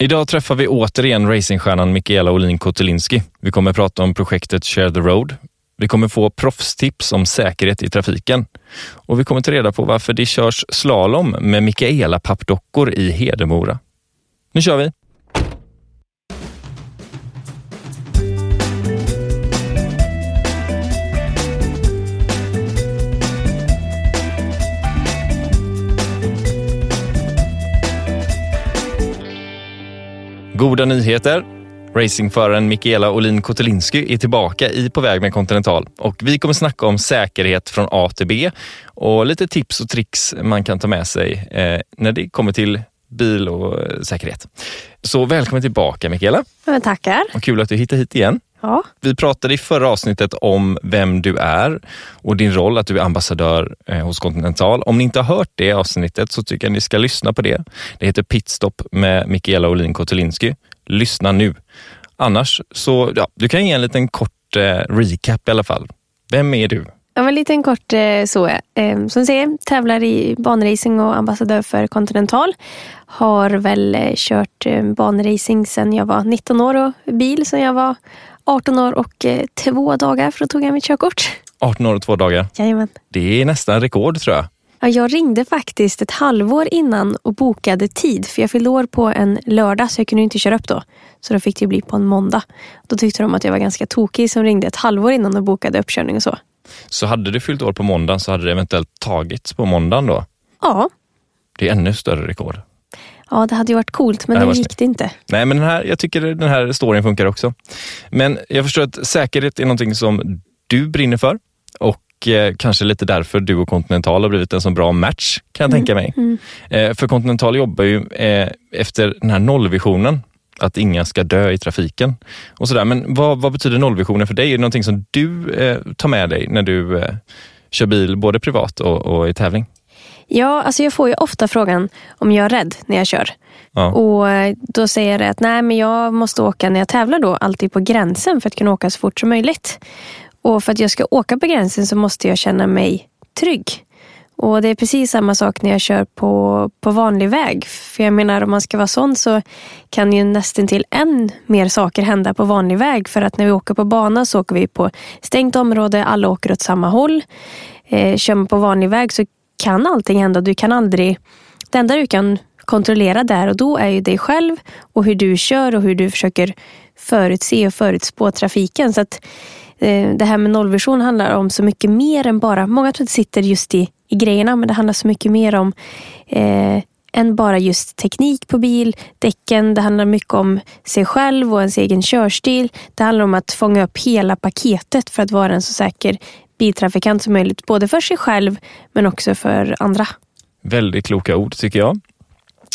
Idag träffar vi återigen racingstjärnan Mikaela Olin Kotelinski. Vi kommer prata om projektet Share the Road. Vi kommer få proffstips om säkerhet i trafiken och vi kommer ta reda på varför det körs slalom med Mikaela pappdockor i Hedemora. Nu kör vi! Goda nyheter. Racingföraren Mikaela Olin Kotelinski är tillbaka i På väg med Continental och vi kommer snacka om säkerhet från A till B och lite tips och tricks man kan ta med sig eh, när det kommer till bil och eh, säkerhet. Så välkommen tillbaka Mikaela. Tackar. Och kul att du hittar hit igen. Ja. Vi pratade i förra avsnittet om vem du är och din roll, att du är ambassadör eh, hos Continental. Om ni inte har hört det avsnittet så tycker jag ni ska lyssna på det. Det heter Pitstop med Mikaela Olin Kotulinski. Lyssna nu. Annars så, ja, du kan ge en liten kort eh, recap i alla fall. Vem är du? Ja, en liten kort eh, så. Eh, som ser, tävlar i banracing och ambassadör för Continental. Har väl eh, kört banracing sedan jag var 19 år och bil sedan jag var 18 år och två dagar för då tog jag mitt körkort. 18 år och två dagar? Jajamän. Det är nästan rekord tror jag. Ja, jag ringde faktiskt ett halvår innan och bokade tid. För jag fyllde år på en lördag så jag kunde inte köra upp då. Så då fick det bli på en måndag. Då tyckte de att jag var ganska tokig som ringde ett halvår innan och bokade uppkörning och så. Så hade du fyllt år på måndagen så hade det eventuellt tagits på måndagen då? Ja. Det är ännu större rekord. Ja, det hade ju varit coolt, men det, det gick det inte. Nej, men den här, jag tycker den här storyn funkar också. Men jag förstår att säkerhet är någonting som du brinner för och eh, kanske lite därför du och Continental har blivit en så bra match, kan jag mm. tänka mig. Mm. Eh, för Continental jobbar ju eh, efter den här nollvisionen att inga ska dö i trafiken. och sådär. Men vad, vad betyder nollvisionen för dig? Är det någonting som du tar med dig när du kör bil, både privat och, och, i tävling? Ja, alltså jag får ju ofta frågan om jag är rädd när jag kör. Ja. Och eh, Då säger jag att nej, men jag måste åka när jag tävlar då alltid på gränsen för att kunna åka så fort som möjligt. Och för att jag ska åka på gränsen så måste jag känna mig trygg. Och det är precis samma sak när jag kör på, på vanlig väg. För jag menar om man ska vara sån så kan ju nästan till än mer saker hända på vanlig väg. För att när vi åker på bana så åker vi på stängt område, alla åker åt samma håll. Eh, kör man på vanlig väg så kan allting hända. Du kan aldrig, det enda du kan kontrollera där och då är ju dig själv och hur du kör och hur du försöker förutse och förutspå trafiken. Så att eh, det här med nollvision handlar om så mycket mer än bara, många tror att det sitter just i i grejerna. Men det handlar så mycket mer om eh, än bara just teknik på bil, däcken. Det handlar mycket om sig själv och ens egen körstil. Det handlar om att fånga upp hela paketet för att vara en så säker biltrafikant som möjligt. Både för sig själv men också för andra. Väldigt kloka ord tycker jag.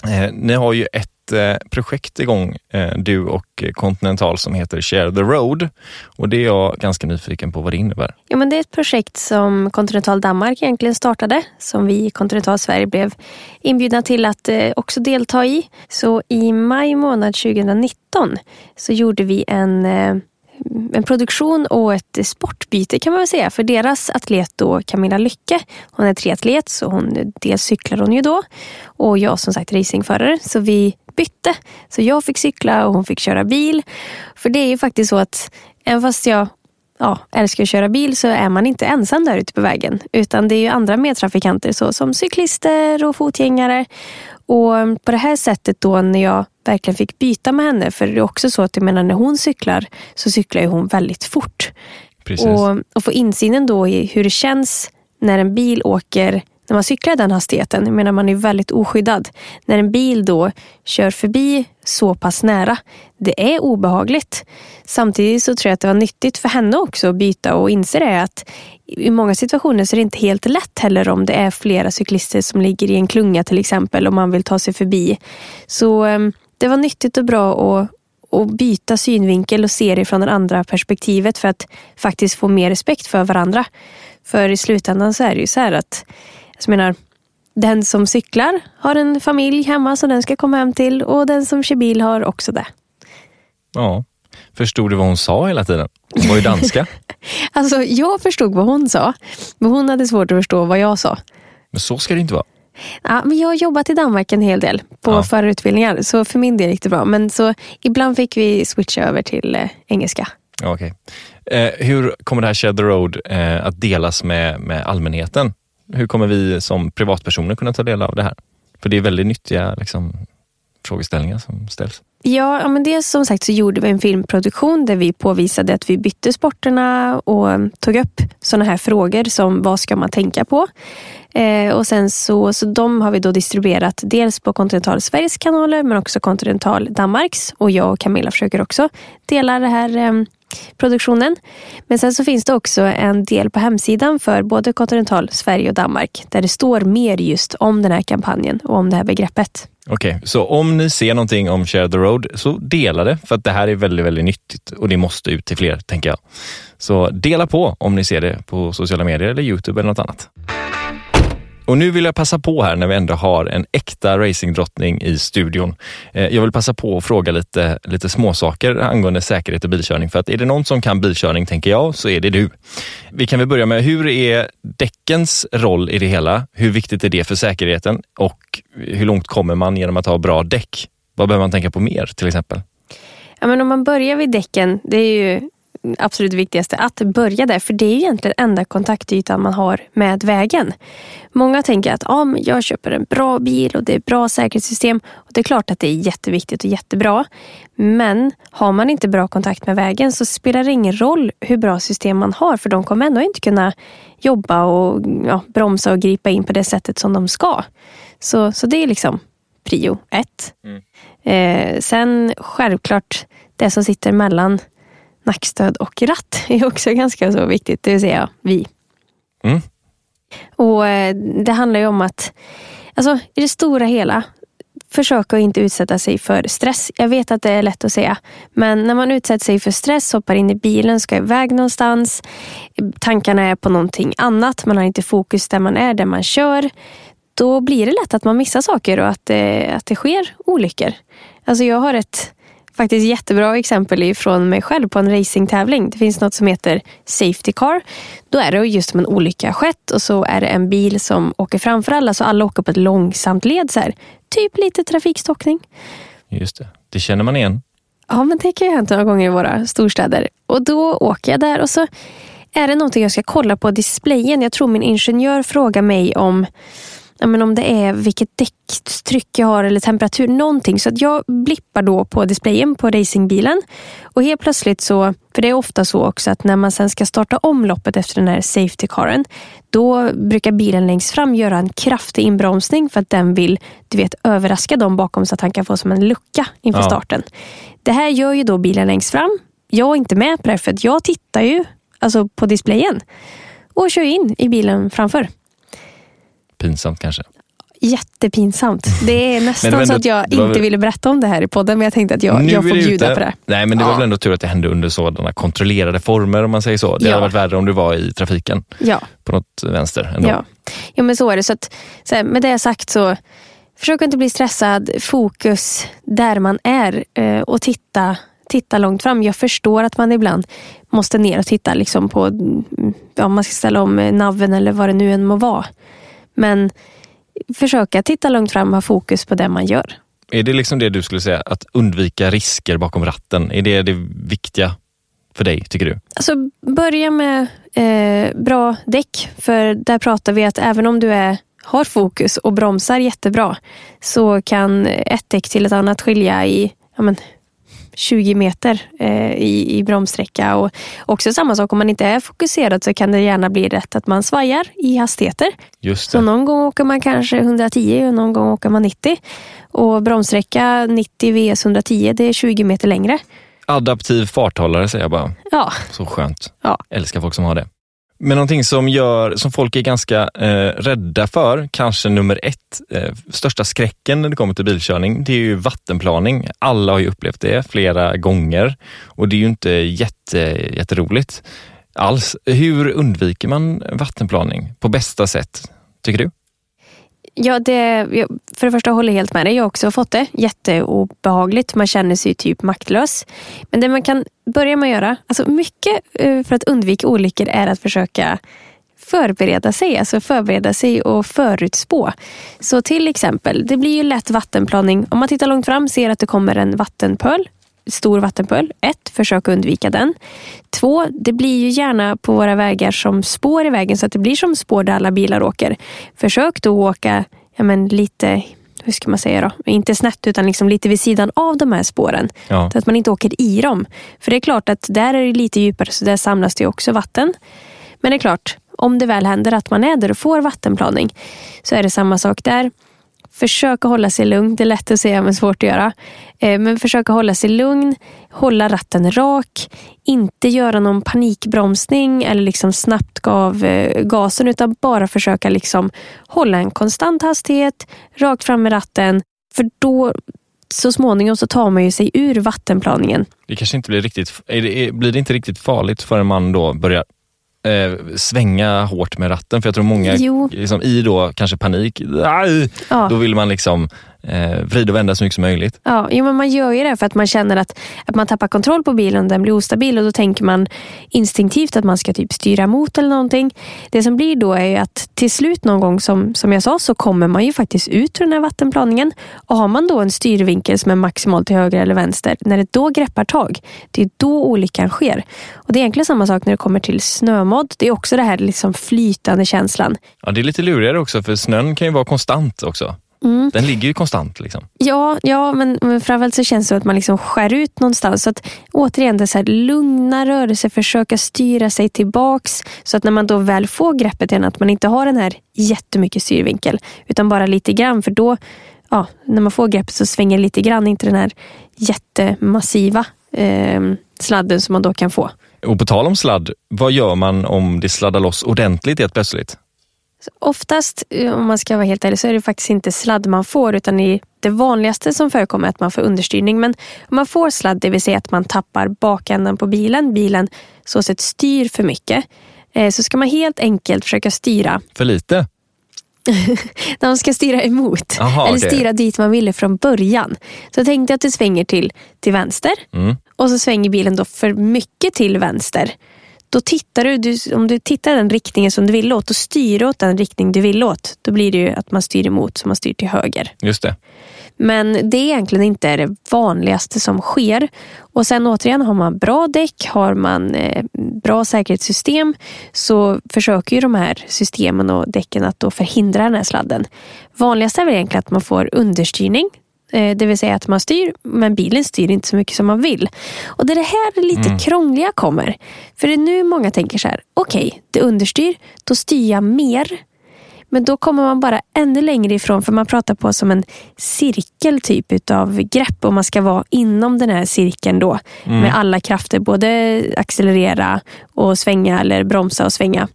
Eh, ni har ju ett Eh, projekt igång, eh, du och Continental, som heter Share the Road. Och det är jag ganska nyfiken på vad det innebär. Ja, men det är ett projekt som Continental Danmark egentligen startade, som vi i Continental Sverige blev inbjudna till att eh, också delta i. Så i maj månad 2019 så gjorde vi en en produktion och ett sportbyte kan man väl säga. För deras atlet då, Camilla Lycke, hon är triatlet så hon, dels cyklar hon ju då. Och jag som sagt racingförare. Så vi bytte. Så jag fick cykla och hon fick köra bil. För det är ju faktiskt så att även fast jag ja, älskar att köra bil så är man inte ensam där ute på vägen. Utan det är ju andra medtrafikanter så som cyklister och fotgängare. Och på det här sättet då när jag verkligen fick byta med henne. För det är också så att jag menar, när hon cyklar så cyklar ju hon väldigt fort. Precis. Och, och få insynen då i hur det känns när en bil åker när man cyklar i den hastigheten, jag menar man är väldigt oskyddad. När en bil då kör förbi så pass nära, det är obehagligt. Samtidigt så tror jag att det var nyttigt för henne också att byta och inse det att i många situationer så är det inte helt lätt heller om det är flera cyklister som ligger i en klunga till exempel och man vill ta sig förbi. Så ehm, det var nyttigt och bra att, att byta synvinkel och se det från det andra perspektivet för att faktiskt få mer respekt för varandra. För i slutändan så är det ju så här att jag menar, den som cyklar har en familj hemma som den ska komma hem till och den som kör bil har också det. Ja, förstod du vad hon sa hela tiden? Hon var ju danska. alltså, jag förstod vad hon sa, men hon hade svårt att förstå vad jag sa. Men så ska det inte vara. Ja, men jag har jobbat i Danmark en hel del på ja. förarutbildningar, så för min del gick det bra. Men så ibland fick vi switcha över till eh, engelska. Okay. Eh, hur kommer det här Share the Road eh, att delas med, med allmänheten? Hur kommer vi som privatpersoner kunna ta del av det här? För det är väldigt nyttiga liksom, frågeställningar som ställs. Ja, men dels som sagt så gjorde vi en filmproduktion där vi påvisade att vi bytte sporterna och tog upp sådana här frågor som vad ska man tänka på? Eh, och sen så, så de har vi då distribuerat dels på Continental Sveriges kanaler men också Continental Danmarks och jag och Camilla försöker också dela den här eh, produktionen. Men sen så finns det också en del på hemsidan för både Continental Sverige och Danmark där det står mer just om den här kampanjen och om det här begreppet. Okej, okay, så om ni ser någonting om Share the Road så dela det för att det här är väldigt, väldigt nyttigt och det måste ut till fler, tänker jag. Så dela på om ni ser det på sociala medier eller Youtube eller något annat. Och nu vill jag passa på här när vi ändå har en äkta racingdrottning i studion. Eh, jag vill passa på att fråga lite, lite småsaker angående säkerhet och bilkörning. För att är det någon som kan bilkörning, tänker jag, så är det du. Vi kan väl börja med, hur är däckens roll i det hela? Hur viktigt är det för säkerheten? Och hur långt kommer man genom att ha bra däck? Vad behöver man tänka på mer till exempel? Ja, men om man börjar vid däcken, det är ju absolut viktigaste, att börja där. För det är egentligen enda kontaktytan man har med vägen. Många tänker att ah, men jag köper en bra bil och det är bra säkerhetssystem. Och Det är klart att det är jätteviktigt och jättebra. Men har man inte bra kontakt med vägen så spelar det ingen roll hur bra system man har. För de kommer ändå inte kunna jobba och ja, bromsa och gripa in på det sättet som de ska. Så, så det är liksom prio ett. Mm. Eh, sen självklart det som sitter mellan nackstöd och ratt är också ganska så viktigt, det vill säga vi. Mm. Och eh, Det handlar ju om att, alltså i det stora hela, försöka att inte utsätta sig för stress. Jag vet att det är lätt att säga, men när man utsätter sig för stress, hoppar in i bilen, ska iväg någonstans, tankarna är på någonting annat, man har inte fokus där man är, där man kör. Då blir det lätt att man missar saker och att det, att det sker olyckor. Alltså jag har ett faktiskt jättebra exempel från mig själv på en racingtävling. Det finns något som heter Safety Car. Då är det just om en olycka skett och så är det en bil som åker framför alla så alla åker på ett långsamt led. Så här. Typ lite trafikstockning. Just det, det känner man igen. Ja, men det kan ju ha hänt några gånger i våra storstäder. Och då åker jag där och så är det någonting jag ska kolla på displayen. Jag tror min ingenjör frågar mig om men om det är vilket däcktryck jag har eller temperatur, någonting. Så att jag blippar då på displayen på racingbilen och helt plötsligt så, för det är ofta så också att när man sen ska starta om loppet efter den här safety caren, då brukar bilen längst fram göra en kraftig inbromsning för att den vill du vet, överraska dem bakom så att han kan få som en lucka inför ja. starten. Det här gör ju då bilen längst fram. Jag är inte med på det för att jag tittar ju alltså på displayen och kör in i bilen framför. Pinsamt kanske? Jättepinsamt. Det är nästan ändå, så att jag inte ville berätta om det här i podden, men jag tänkte att jag, jag får bjuda ute. på det. Nej, men det ja. var väl ändå tur att det hände under sådana kontrollerade former, om man säger så. Det ja. hade varit värre om du var i trafiken ja. på något vänster. Ändå. Ja. ja, men så är det. Så att, så här, med det sagt så, försök inte bli stressad. Fokus där man är eh, och titta titta långt fram. Jag förstår att man ibland måste ner och titta liksom på mm, om man ska ställa om naven eller vad det nu än må vara. Men försöka titta långt fram och ha fokus på det man gör. Är det liksom det du skulle säga, att undvika risker bakom ratten? Är det det viktiga för dig, tycker du? Alltså, börja med eh, bra däck, för där pratar vi att även om du är, har fokus och bromsar jättebra, så kan ett däck till ett annat skilja i ja, men, 20 meter eh, i, i bromssträcka. Och också samma sak, om man inte är fokuserad så kan det gärna bli rätt att man svajar i hastigheter. Just det. Så någon gång åker man kanske 110 och någon gång åker man 90. Och bromssträcka 90 vs 110, det är 20 meter längre. Adaptiv farthållare säger jag bara. Ja. Så skönt. Ja. Älskar folk som har det. Men någonting som, gör, som folk är ganska eh, rädda för, kanske nummer ett, eh, största skräcken när det kommer till bilkörning, det är ju vattenplaning. Alla har ju upplevt det flera gånger och det är ju inte jätte, jätteroligt alls. Hur undviker man vattenplaning på bästa sätt, tycker du? Ja, det, för det första håller jag helt med dig. Jag har också fått det. Jätteobehagligt. Man känner sig typ maktlös. Men det man kan börja med att göra, alltså mycket eh, för att undvika olyckor är att försöka förbereda sig, alltså förbereda sig och förutspå. Så till exempel, det blir ju lätt vattenplaning. Om man tittar långt fram ser att det kommer en vattenpöl stor vattenpöl. Ett, försök undvika den. Två, det blir ju gärna på våra vägar som spår i vägen så att det blir som spår där alla bilar åker. Försök då åka ja, men lite hur ska man säga då? Inte snett utan liksom lite vid sidan av de här spåren. Ja. Så att man inte åker i dem. För det är klart att där är det lite djupare så där samlas det också vatten. Men det är klart, om det väl händer att man är där och får vattenplaning så är det samma sak där. Försöka hålla sig lugn. Det är lätt att säga men svårt att göra. Eh, men försöka hålla sig lugn, hålla ratten rak, inte göra någon panikbromsning eller liksom snabbt gav av eh, gasen utan bara försöka liksom hålla en konstant hastighet, rakt fram med ratten. För då så småningom så tar man ju sig ur vattenplaningen. Det kanske inte blir riktigt, blir det inte riktigt farligt förrän man då börjar eh, svänga hårt med ratten. För jag tror många liksom, i då kanske panik, aj, ja. då vill man liksom eh, vrida och vända så mycket som möjligt. Ja, jo, men man gör ju det för att man känner att, att man tappar kontroll på bilen och den blir ostabil och då tänker man instinktivt att man ska typ styra emot eller någonting. Det som blir då är att till slut någon gång som, som jag sa så kommer man ju faktiskt ut ur den här vattenplaningen och har man då en styrvinkel som är maximal till höger eller vänster, när det då greppar tag, det är då olyckan sker. Och Det är egentligen samma sak när det kommer till snömodd. Det är också det här liksom flytande känslan. Ja, det är lite lurigare också för snön kan ju vara konstant också. Mm. Den ligger ju konstant. Liksom. Ja, ja men, men framförallt så känns det som att man liksom skär ut någonstans. Så att, återigen, det så här, lugna rörelser, försöka styra sig tillbaks. Så att när man då väl får greppet igen, att man inte har den här jättemycket styrvinkel. Utan bara lite grann. För då, ja, när man får greppet så svänger lite grann, inte den här jättemassiva eh, sladden som man då kan få. Och på tal om sladd, vad gör man om det sladdar loss ordentligt helt plötsligt? Oftast, eh, om man ska vara helt ärlig, så är det faktiskt inte sladd man får utan det vanligaste som förekommer är att man får understyrning. Men om man får sladd, det vill säga att man tappar bakändan på bilen, bilen så sett styr för mycket, eh, så ska man helt enkelt försöka styra. För lite? De ska styra emot. Aha, eller styra okay. dit man ville från början. Så tänk dig att du svänger till, till vänster mm. och så svänger bilen då för mycket till vänster. Då tittar du, du, om du tittar den riktningen som du vill åt och styr åt den riktning du vill åt, då blir det ju att man styr emot så man styr till höger. Just det. Men det är egentligen inte det vanligaste som sker. Och sen återigen, har man bra däck, har man eh, bra säkerhetssystem så försöker ju de här systemen och däcken att då förhindra den här sladden. Vanligast är väl egentligen att man får understyrning. Eh, det vill säga att man styr, men bilen styr inte så mycket som man vill. Och det är det här lite mm. krångliga kommer. För det är nu många tänker så här, okej, okay, det understyr, då styr jag mer. Men då kommer man bara ännu längre ifrån för man pratar på som en cirkel typ av grepp och man ska vara inom den här cirkeln då mm. med alla krafter, både accelerera och svänga eller bromsa och svänga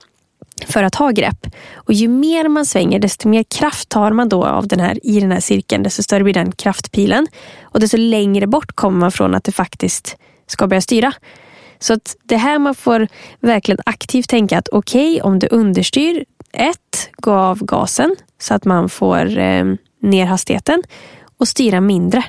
för att ha grepp. Och ju mer man svänger, desto mer kraft tar man då av den här, i den här cirkeln, desto större blir den kraftpilen. Och desto längre bort kommer man från att det faktiskt ska börja styra. Så att det här man får verkligen aktivt tänka att okej, okay, om du understyr, ett, gå av gasen så att man får eh, ner hastigheten och styra mindre.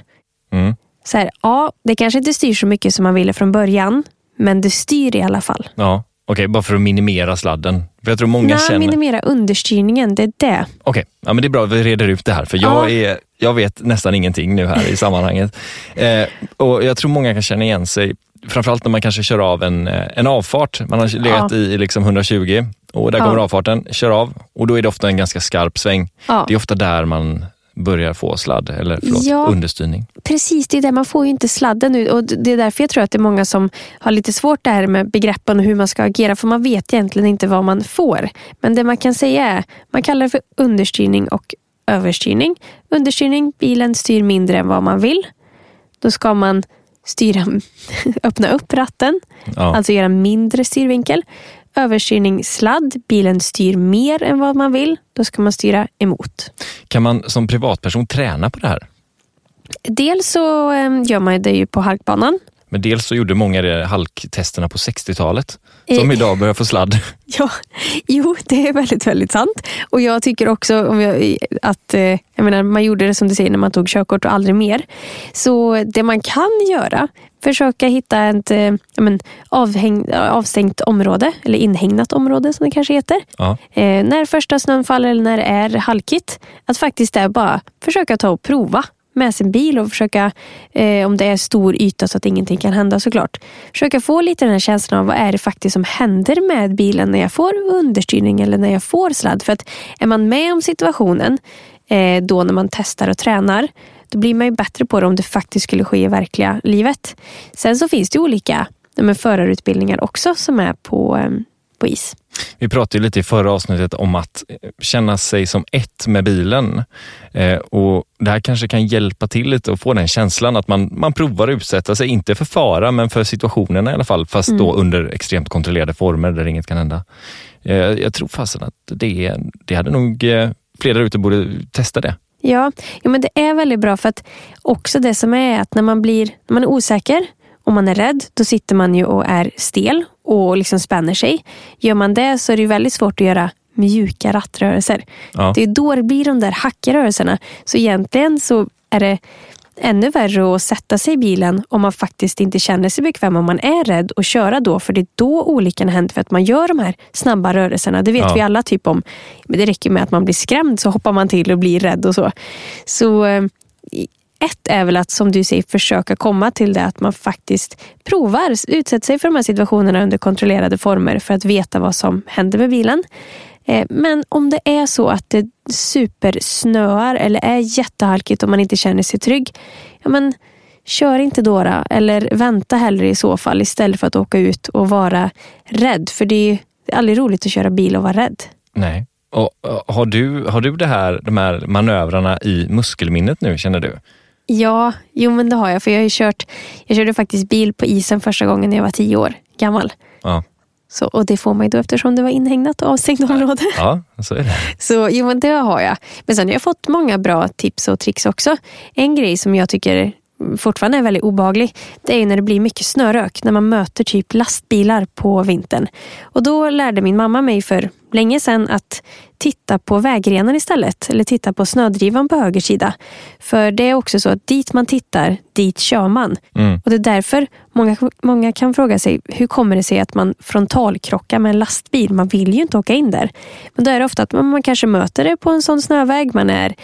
Mm. Så här, ja, det kanske inte styr så mycket som man ville från början, men det styr i alla fall. Ja. Okej, bara för att minimera sladden. För jag tror många Nej, känner... minimera understyrningen, det är det. Okej, ja, men det är bra att vi reder ut det här. För jag, ja. är, jag vet nästan ingenting nu här i sammanhanget. Eh, och Jag tror många kan känna igen sig, framförallt när man kanske kör av en, eh, en avfart. Man har legat ja. i liksom 120 och där ja. kommer avfarten, kör av och då är det ofta en ganska skarp sväng. Det är ofta där man börjar få sladd, eller förlåt, ja, understyrning. Precis, det är där man får ju inte sladden nu och det är därför jag tror att det är många som har lite svårt det här med begreppen och hur man ska agera för man vet egentligen inte vad man får. Men det man kan säga är, man kallar det för understyrning och överstyrning. Understyrning, bilen styr mindre än vad man vill. Då ska man styra, öppna upp ratten, ja. alltså göra mindre styrvinkel överstyrningssladd, bilen styr mer än vad man vill, då ska man styra emot. Kan man som privatperson träna på det här? Dels så ehm, gör man det ju på halkbanan. Men dels så gjorde många det halktesterna på 60-talet som eh, idag börjar få sladd. Ja, jo, det är väldigt, väldigt sant. Och jag tycker också om jag, att eh, jag menar, man gjorde det som du säger när man tog körkort och aldrig mer. Så det man kan göra, försöka hitta ett eh, men, avhäng, avstängt område, eller inhägnat område som det kanske heter. Ja. Eh, när första snön faller eller när det är halkigt, att faktiskt där bara försöka ta och prova med sin bil och försöka, eh, om det är stor yta så att ingenting kan hända såklart, försöka få lite den här känslan av vad är det faktiskt som händer med bilen när jag får understyrning eller när jag får sladd. För att är man med om situationen eh, då när man testar och tränar, då blir man ju bättre på det om det faktiskt skulle ske i verkliga livet. Sen så finns det olika men, förarutbildningar också som är på, eh, på is. Vi pratade lite i förra avsnittet om att känna sig som ett med bilen. Eh, och Det här kanske kan hjälpa till lite att få den känslan att man, man provar att utsätta sig, inte för fara, men för situationerna i alla fall. Fast mm. då under extremt kontrollerade former där inget kan hända. Eh, jag tror fasen att det, det hade nog eh, fler där ute borde testa det. Ja, ja, men det är väldigt bra för att också det som är att när man blir när man är osäker om man är rädd, då sitter man ju och är stel och liksom spänner sig. Gör man det så är det väldigt svårt att göra mjuka rattrörelser. Ja. Det är då det blir de där hackiga rörelserna. Så egentligen så är det ännu värre att sätta sig i bilen om man faktiskt inte känner sig bekväm om man är rädd och köra då. För det är då olyckan händer för att man gör de här snabba rörelserna. Det vet ja. vi alla typ om. Men det räcker med att man blir skrämd så hoppar man till och blir rädd och så. Så eh, ett är väl att som du säger försöka komma till det att man faktiskt provar, utsätter sig för de här situationerna under kontrollerade former för att veta vad som händer med bilen. Eh, men om det är så att det supersnöar eller är jättehalkigt och man inte känner sig trygg, ja men kör inte då, eller vänta hellre i så fall istället för att åka ut och vara rädd. För det är, är aldrig roligt att köra bil och vara rädd. Nej. Och, har, du, har du det här, de här manövrarna i muskelminnet nu, känner du? Ja, jo men det har jag. För jag har kört, jag körde faktiskt bil på isen första gången när jag var tio år gammal. Ja. Så, och det får man ju då eftersom det var inhägnat och avstängt område. Ja, så är det. Så jo, men det har jag. Men sen har jag fått många bra tips och tricks också. En grej som jag tycker fortfarande är väldigt obaglig, det är när det blir mycket snörök, när man möter typ lastbilar på vintern. Och då lärde min mamma mig för länge sedan att titta på vägrenen istället, eller titta på snödrivan på höger sida. För det är också så att dit man tittar, dit kör man. Mm. Och det är därför många, många kan fråga sig, hur kommer det sig att man frontalkrockar med en lastbil? Man vill ju inte åka in där. Men då är det ofta att man, kanske möter det på en sån snöväg, man är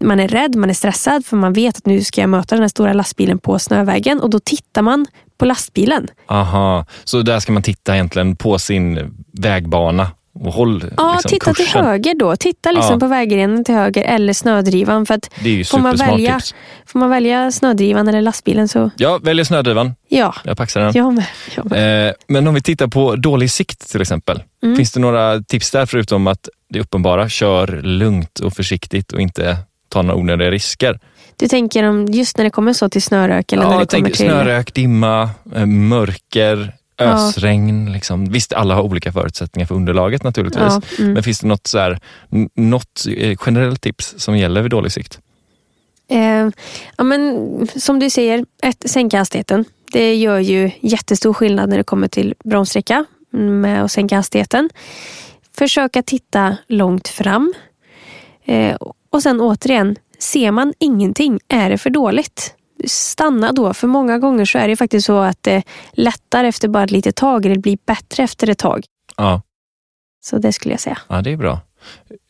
man är rädd, man är stressad för man vet att nu ska jag möta den här stora lastbilen på snövägen och då tittar man på lastbilen. Aha, så där ska man titta egentligen på sin vägbana och håll Ja, liksom, titta kursen. till höger då. Titta liksom ja. på vägrenen till höger eller snödrivan. För att får, man välja, tips. får man välja snödrivan eller lastbilen så... Ja, väljer snödrivan. Ja. Jag paxar den. Jag med. Jag med. Eh, men om vi tittar på dålig sikt till exempel. Mm. Finns det några tips där förutom att det uppenbara, kör lugnt och försiktigt och inte ta några onödiga risker. Du tänker om just när det kommer så till snörök? Eller ja, när det kommer till... snörök, dimma, eh, mörker, ösregn. Ja. Liksom. Visst, alla har olika förutsättningar för underlaget naturligtvis. Ja, mm. Men finns det något, så här, något eh, generellt tips som gäller vid dålig sikt? Eh, ja, men, som du säger, ett, sänka hastigheten. Det gör ju jättestor skillnad när det kommer till bromssträcka med att sänka hastigheten. Försöka titta långt fram. Eh, och sen återigen, ser man ingenting, är det för dåligt? Stanna då, för många gånger så är det faktiskt så att det lättar efter bara ett litet tag, det blir bättre efter ett tag. Ja. Så det skulle jag säga. Ja, det är bra.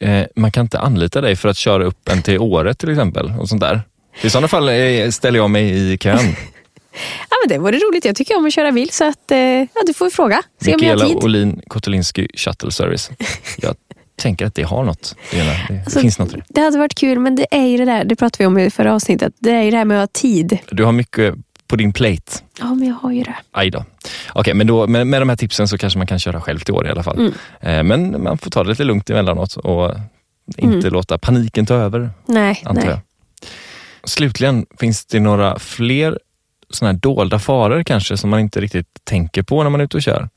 Eh, man kan inte anlita dig för att köra upp en till Åre till exempel? och sånt där. I sådana fall eh, ställer jag mig i kön. ja, men det vore roligt. Jag tycker om att köra bil så att, eh, ja, du får fråga. Se Mikaela om jag har tid. Olin Kotulinski Shuttle Service. Jag tänker att det har något. Det, det alltså, finns något i det. Det hade varit kul, men det är ju det där, det pratade vi om i förra avsnittet, det är ju det här med att ha tid. Du har mycket på din plate. Ja, men jag har ju det. Aj då. Okej, men då, med, med de här tipsen så kanske man kan köra själv till år i alla fall. Mm. Eh, men man får ta det lite lugnt emellanåt och inte mm. låta paniken ta över. Nej, nej. Jag. Slutligen, finns det några fler såna här dolda faror kanske som man inte riktigt tänker på när man är ute och kör?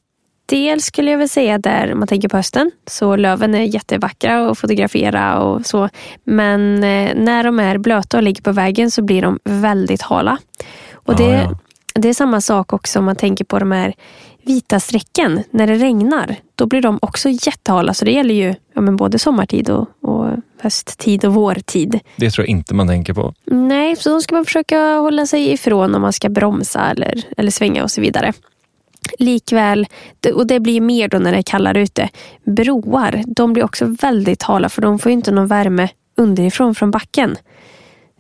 Dels skulle jag väl säga där man tänker på hösten, så löven är jättevackra att fotografera och så. Men eh, när de är blöta och ligger på vägen så blir de väldigt hala. Och det, ja, ja. Det är samma sak också om man tänker på de här vita strecken. När det regnar, då blir de också jättehala. Så det gäller ju ja, men både sommartid och, och hösttid och vårtid. Det tror jag inte man tänker på. Nej, så då ska man försöka hålla sig ifrån om man ska bromsa eller, eller svänga och så vidare. Likväl, och det blir mer då när det är kallare ute, broar, de blir också väldigt hala för de får inte någon värme underifrån från backen.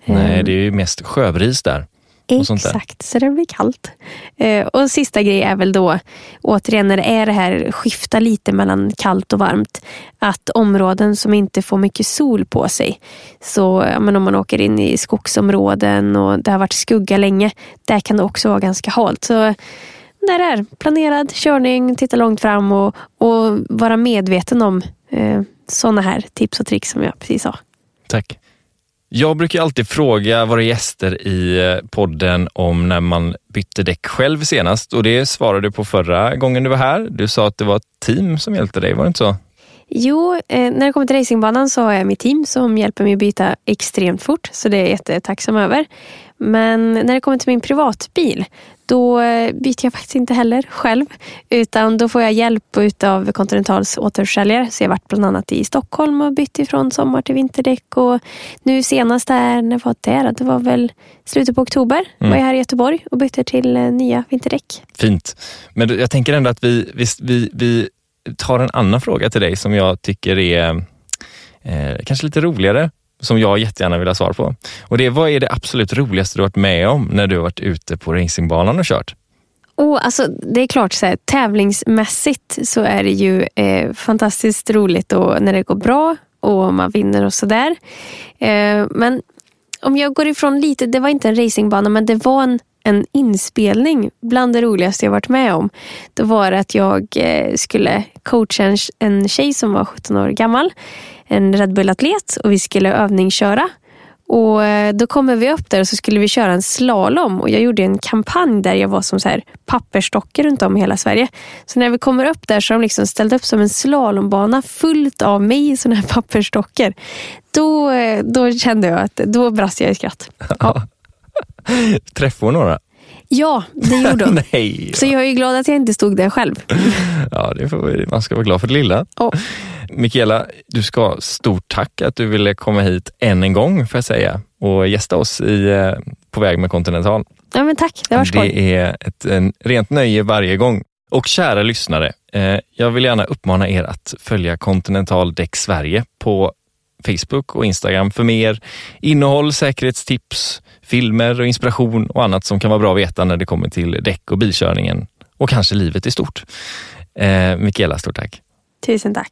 Nej, det är ju mest sjöbris där. Exakt, så det blir kallt. Eh, och sista grej är väl då, återigen när det är det här skifta lite mellan kallt och varmt, att områden som inte får mycket sol på sig, så men om man åker in i skogsområden och det har varit skugga länge, där kan det också vara ganska halt. Så där är planerad körning, titta långt fram och, och vara medveten om eh, sådana här tips och tricks som jag precis sa. Tack. Jag brukar alltid fråga våra gäster i eh, podden om när man bytte däck själv senast och det svarade du på förra gången du var här. Du sa att det var ett team som hjälpte dig, var det inte så? Jo, eh, när det kommer till racingbanan så har jag mitt team som hjälper mig att byta extremt fort, så det är jag jättetacksam över. Men när det kommer till min privatbil, då eh, byter jag faktiskt inte heller själv. Utan då får jag hjälp av Continentals återförsäljare. Så jag har varit bland annat i Stockholm och bytt ifrån sommar till vinterdäck. Och nu senast där, när var det? Det var väl slutet på oktober. Mm. var jag här i Göteborg och bytte till eh, nya vinterdäck. Fint. Men jag tänker ändå att vi, vi, vi, vi tar en annan fråga till dig som jag tycker är eh, kanske lite roligare som jag jättegärna vill ha svar på. Och det är, vad är det absolut roligaste du varit med om när du har varit ute på racingbanan och kört? Oh, alltså, det är klart, så här, tävlingsmässigt så är det ju eh, fantastiskt roligt och när det går bra och man vinner och sådär. Eh, men om jag går ifrån lite, det var inte en racingbana men det var en, en inspelning bland det roligaste jag varit med om. Då var det att jag eh, skulle coacha en, en tjej som var 17 år gammal en Red Bull-atlet och vi skulle övningsköra. Och eh, då kommer vi upp där och så skulle vi köra en slalom och jag gjorde en kampanj där jag var som så här pappersdockor runt om i hela Sverige. Så när vi kommer upp där så har de liksom ställt upp som en slalombana fullt av mig i sådana här pappersdockor. Då, eh, då kände jag att då brast jag i skratt. Ja. Träffade hon några? Ja, det gjorde hon. Nej, Så jag är glad att jag inte stod där själv. ja, det får, man ska vara glad för det lilla. Oh. Mikaela, du ska ha stort tack att du ville komma hit än en gång får jag säga och gästa oss i eh, På väg med Continental. Ja, men tack, det var skoj. Det är ett en, rent nöje varje gång. Och kära lyssnare, eh, jag vill gärna uppmana er att följa Continental Däck Sverige på Facebook och Instagram för mer innehåll, säkerhetstips, filmer och inspiration och annat som kan vara bra att veta när det kommer till däck och bilkörningen och kanske livet i stort. Eh, Mikaela, stort tack. Tusen tack.